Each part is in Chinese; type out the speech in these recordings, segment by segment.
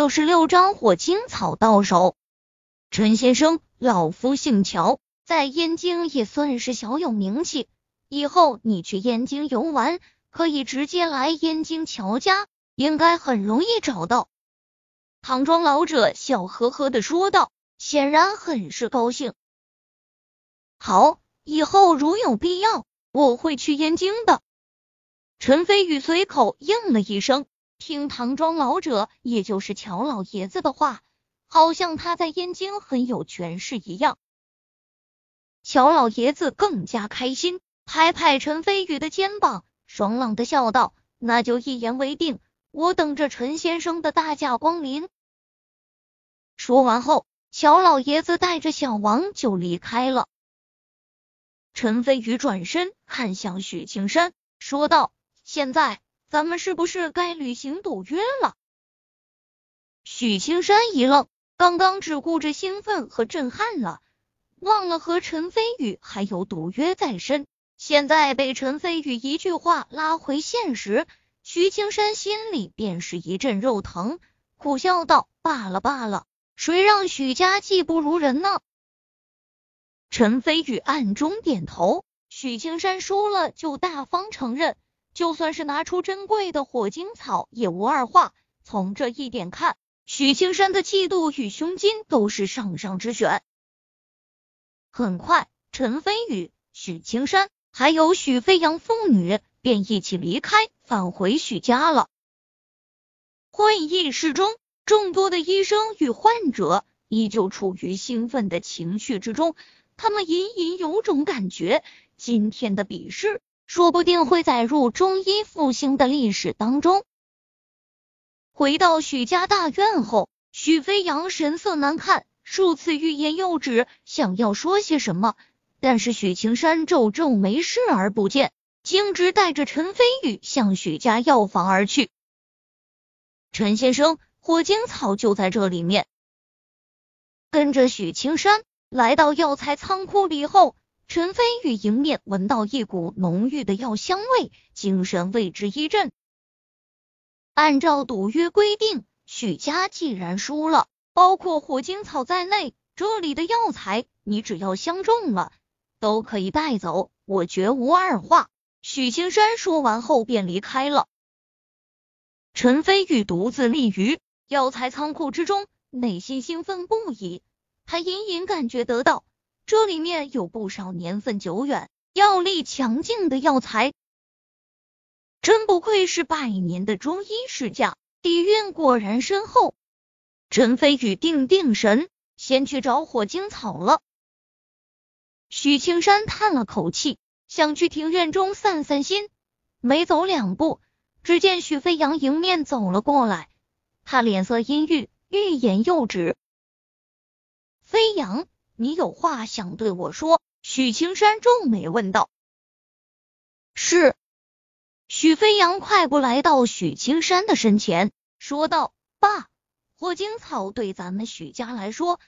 六十六章火青草到手。陈先生，老夫姓乔，在燕京也算是小有名气。以后你去燕京游玩，可以直接来燕京乔家，应该很容易找到。唐庄老者笑呵呵的说道，显然很是高兴。好，以后如有必要，我会去燕京的。陈飞宇随口应了一声。听唐庄老者，也就是乔老爷子的话，好像他在燕京很有权势一样。乔老爷子更加开心，拍拍陈飞宇的肩膀，爽朗的笑道：“那就一言为定，我等着陈先生的大驾光临。”说完后，乔老爷子带着小王就离开了。陈飞宇转身看向许青山，说道：“现在。”咱们是不是该履行赌约了？许青山一愣，刚刚只顾着兴奋和震撼了，忘了和陈飞宇还有赌约在身。现在被陈飞宇一句话拉回现实，徐青山心里便是一阵肉疼，苦笑道：“罢了罢了，谁让许家技不如人呢？”陈飞宇暗中点头，许青山输了就大方承认。就算是拿出珍贵的火精草也无二话。从这一点看，许青山的气度与胸襟都是上上之选。很快，陈飞宇、许青山还有许飞扬父女便一起离开，返回许家了。会议室中，众多的医生与患者依旧处于兴奋的情绪之中，他们隐隐有种感觉，今天的比试。说不定会载入中医复兴的历史当中。回到许家大院后，许飞扬神色难看，数次欲言又止，想要说些什么，但是许青山皱皱眉，视而不见，径直带着陈飞宇向许家药房而去。陈先生，火晶草就在这里面。跟着许青山来到药材仓库里后。陈飞宇迎面闻到一股浓郁的药香味，精神为之一振。按照赌约规定，许家既然输了，包括火精草在内，这里的药材你只要相中了，都可以带走，我绝无二话。许青山说完后便离开了。陈飞宇独自立于药材仓库之中，内心兴奋不已。他隐隐感觉得到。这里面有不少年份久远、药力强劲的药材，真不愧是百年的中医世家，底蕴果然深厚。陈飞宇定定神，先去找火精草了。许青山叹了口气，想去庭院中散散心。没走两步，只见许飞扬迎面走了过来，他脸色阴郁，欲言又止。飞扬。你有话想对我说？许青山皱眉问道。是。许飞扬快步来到许青山的身前，说道：“爸，火精草对咱们许家来说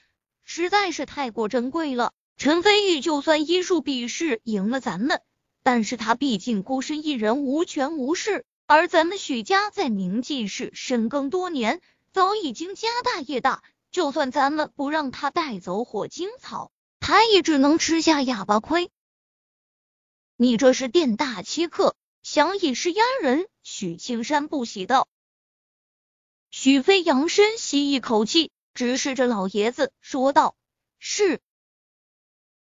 实在是太过珍贵了。陈飞宇就算医术比试赢了咱们，但是他毕竟孤身一人，无权无势。而咱们许家在明记市深耕多年，早已经家大业大。”就算咱们不让他带走火精草，他也只能吃下哑巴亏。你这是店大欺客，想以势压人。许青山不喜道。许飞扬深吸一口气，直视着老爷子说道：“是。”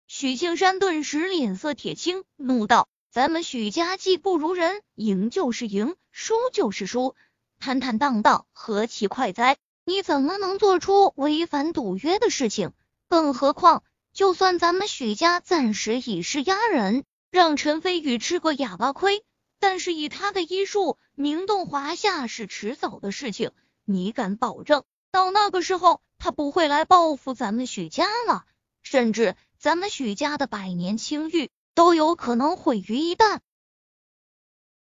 许青山顿时脸色铁青，怒道：“咱们许家技不如人，赢就是赢，输就是输，坦坦荡荡，何其快哉！”你怎么能做出违反赌约的事情？更何况，就算咱们许家暂时以势压人，让陈飞宇吃个哑巴亏，但是以他的医术，名动华夏是迟早的事情。你敢保证，到那个时候，他不会来报复咱们许家了？甚至咱们许家的百年清誉都有可能毁于一旦。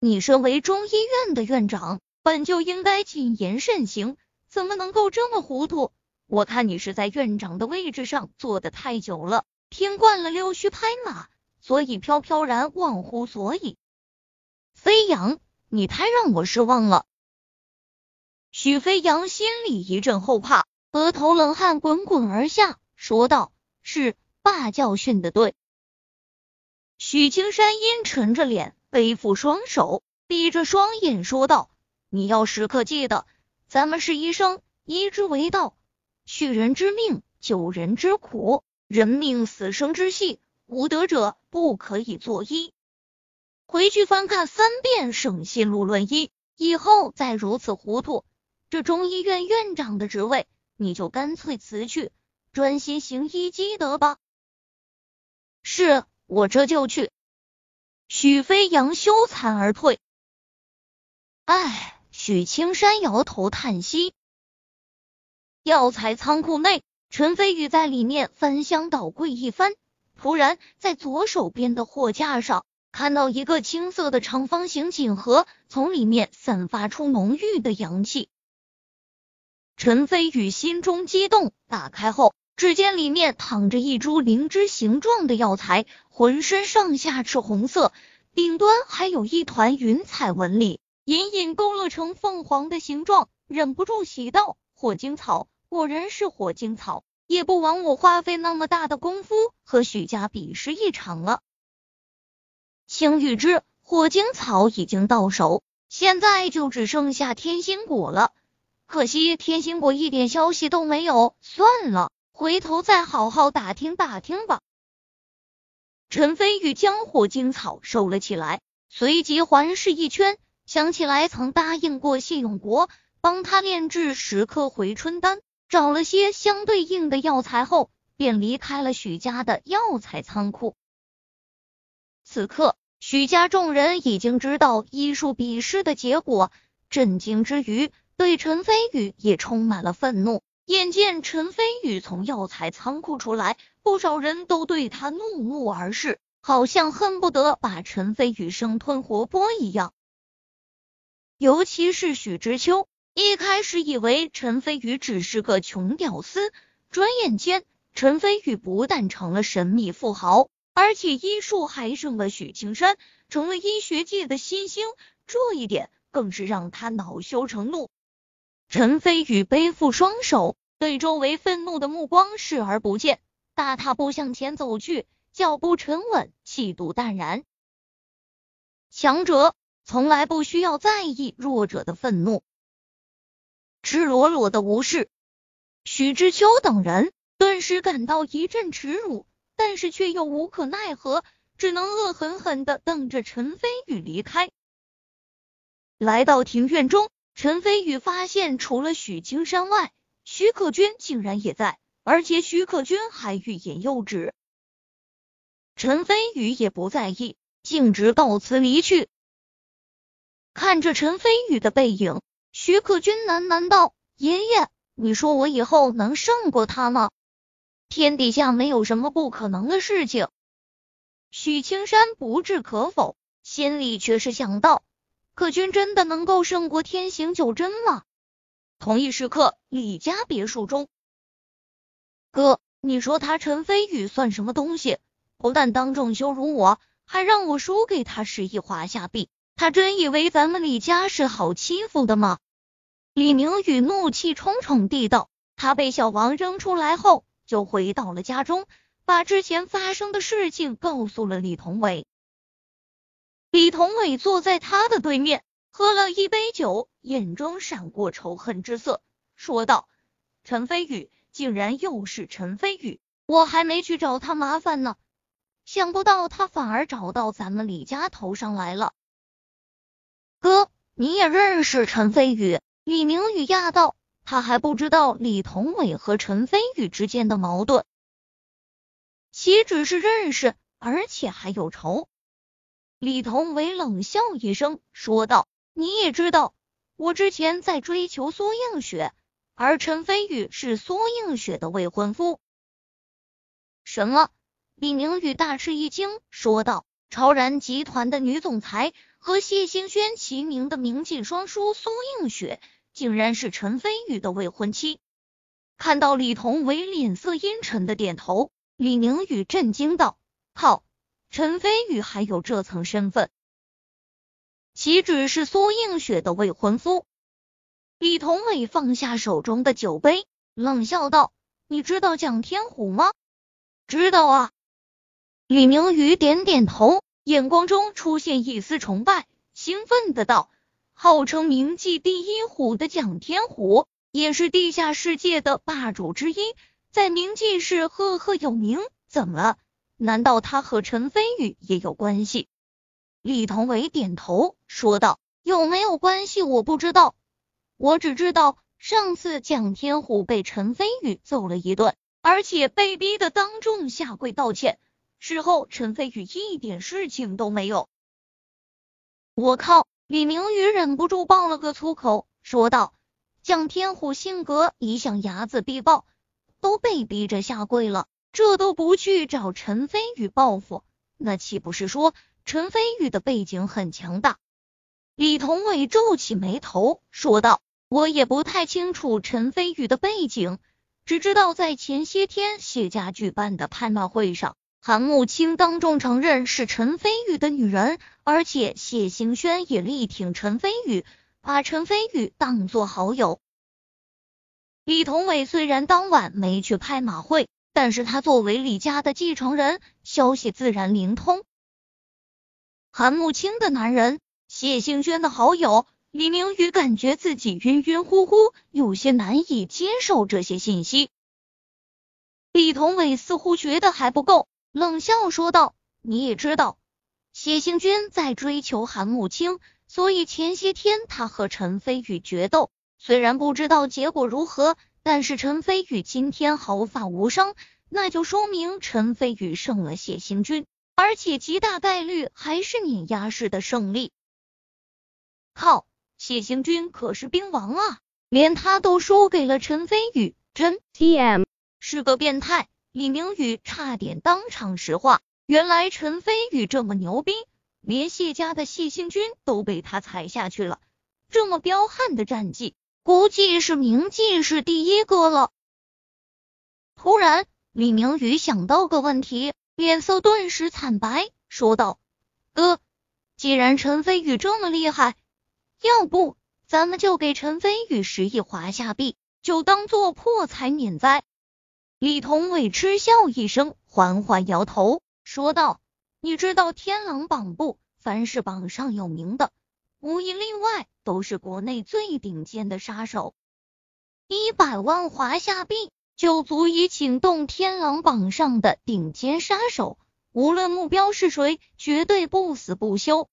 你身为中医院的院长，本就应该谨言慎行。怎么能够这么糊涂？我看你是在院长的位置上坐的太久了，听惯了溜须拍马，所以飘飘然忘乎所以。飞扬，你太让我失望了。许飞扬心里一阵后怕，额头冷汗滚滚而下，说道：“是爸教训的对。”许青山阴沉着脸，背负双手，闭着双眼说道：“你要时刻记得，咱们是医生，医之为道，续人之命，救人之苦，人命死生之系，无德者不可以作医。回去翻看三遍《省心路论医》，以后再如此糊涂。”这中医院院长的职位，你就干脆辞去，专心行医积德吧。是我这就去。许飞扬羞惭而退。唉，许青山摇头叹息。药材仓库内，陈飞宇在里面翻箱倒柜一番，突然在左手边的货架上看到一个青色的长方形锦盒，从里面散发出浓郁的阳气。陈飞宇心中激动，打开后，只见里面躺着一株灵芝形状的药材，浑身上下赤红色，顶端还有一团云彩纹理，隐隐勾勒成凤凰的形状，忍不住喜道：“火晶草，果然是火晶草，也不枉我花费那么大的功夫和许家比试一场了。”青玉枝、火晶草已经到手，现在就只剩下天心果了。可惜天心果一点消息都没有，算了，回头再好好打听打听吧。陈飞宇将火晶草收了起来，随即环视一圈，想起来曾答应过谢永国帮他炼制十颗回春丹，找了些相对应的药材后，便离开了许家的药材仓库。此刻，许家众人已经知道医术比试的结果，震惊之余。对陈飞宇也充满了愤怒。眼见陈飞宇从药材仓库出来，不少人都对他怒目而视，好像恨不得把陈飞宇生吞活剥一样。尤其是许知秋，一开始以为陈飞宇只是个穷屌丝，转眼间陈飞宇不但成了神秘富豪，而且医术还胜了许青山，成了医学界的新星。这一点更是让他恼羞成怒。陈飞宇背负双手，对周围愤怒的目光视而不见，大踏步向前走去，脚步沉稳，气度淡然。强者从来不需要在意弱者的愤怒，赤裸裸的无视。许知秋等人顿时感到一阵耻辱，但是却又无可奈何，只能恶狠狠的瞪着陈飞宇离开。来到庭院中。陈飞宇发现，除了许青山外，许可君竟然也在，而且许可君还欲言又止。陈飞宇也不在意，径直告辞离去。看着陈飞宇的背影，徐可君喃喃道：“爷爷，你说我以后能胜过他吗？天底下没有什么不可能的事情。”许青山不置可否，心里却是想到。可君真的能够胜过天行九真吗？同一时刻，李家别墅中，哥，你说他陈飞宇算什么东西？不但当众羞辱我，还让我输给他十亿华夏币，他真以为咱们李家是好欺负的吗？李明宇怒气冲冲地道。他被小王扔出来后，就回到了家中，把之前发生的事情告诉了李同伟。李同伟坐在他的对面，喝了一杯酒，眼中闪过仇恨之色，说道：“陈飞宇竟然又是陈飞宇，我还没去找他麻烦呢，想不到他反而找到咱们李家头上来了。”哥，你也认识陈飞宇？李明宇讶道，他还不知道李同伟和陈飞宇之间的矛盾，岂止是认识，而且还有仇。李同伟冷笑一声，说道：“你也知道，我之前在追求苏映雪，而陈飞宇是苏映雪的未婚夫。”什么？李明宇大吃一惊，说道：“超然集团的女总裁和谢星轩齐名的名妓双姝苏映雪，竟然是陈飞宇的未婚妻？”看到李同伟脸色阴沉的点头，李宁宇震惊道：“靠！”陈飞宇还有这层身份，岂止是苏映雪的未婚夫？李同伟放下手中的酒杯，冷笑道：“你知道蒋天虎吗？”“知道啊。”李明宇点点头，眼光中出现一丝崇拜，兴奋的道：“号称冥界第一虎的蒋天虎，也是地下世界的霸主之一，在冥界是赫赫有名。怎么了？难道他和陈飞宇也有关系？”李同伟点头说道：“有没有关系我不知道。”我只知道上次蒋天虎被陈飞宇揍了一顿，而且被逼的当众下跪道歉。事后陈飞宇一点事情都没有。我靠！李明宇忍不住爆了个粗口，说道：“蒋天虎性格一向睚眦必报，都被逼着下跪了，这都不去找陈飞宇报复，那岂不是说陈飞宇的背景很强大？”李同伟皱起眉头说道。我也不太清楚陈飞宇的背景，只知道在前些天谢家举办的拍卖会上，韩慕清当众承认是陈飞宇的女人，而且谢兴轩也力挺陈飞宇，把陈飞宇当做好友。李同伟虽然当晚没去拍马会，但是他作为李家的继承人，消息自然灵通。韩慕清的男人，谢兴轩的好友。李明宇感觉自己晕晕乎乎，有些难以接受这些信息。李同伟似乎觉得还不够，冷笑说道：“你也知道，谢行军在追求韩慕清，所以前些天他和陈飞宇决斗。虽然不知道结果如何，但是陈飞宇今天毫发无伤，那就说明陈飞宇胜了谢行军，而且极大概率还是碾压式的胜利。靠！”谢行军可是兵王啊，连他都输给了陈飞宇，真 T M 是个变态。李明宇差点当场石化，原来陈飞宇这么牛逼，连谢家的谢兴军都被他踩下去了。这么彪悍的战绩，估计是明记是第一个了。突然，李明宇想到个问题，脸色顿时惨白，说道：“哥，既然陈飞宇这么厉害。”要不，咱们就给陈飞宇十亿华夏币，就当做破财免灾。李同伟嗤笑一声，缓缓摇头，说道：“你知道天狼榜不？凡是榜上有名的，无一例外都是国内最顶尖的杀手。一百万华夏币就足以请动天狼榜上的顶尖杀手，无论目标是谁，绝对不死不休。”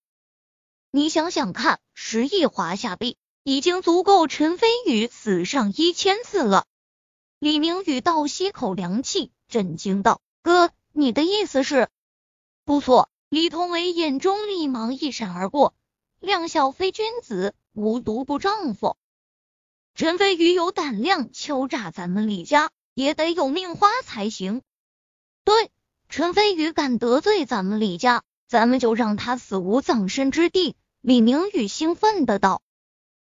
你想想看，十亿华夏币已经足够陈飞宇死上一千次了。李明宇倒吸口凉气，震惊道：“哥，你的意思是？”不错，李同伟眼中立芒一闪而过，量小非君子，无毒不丈夫。陈飞宇有胆量敲诈咱们李家，也得有命花才行。对，陈飞宇敢得罪咱们李家，咱们就让他死无葬身之地。李明宇兴奋的道。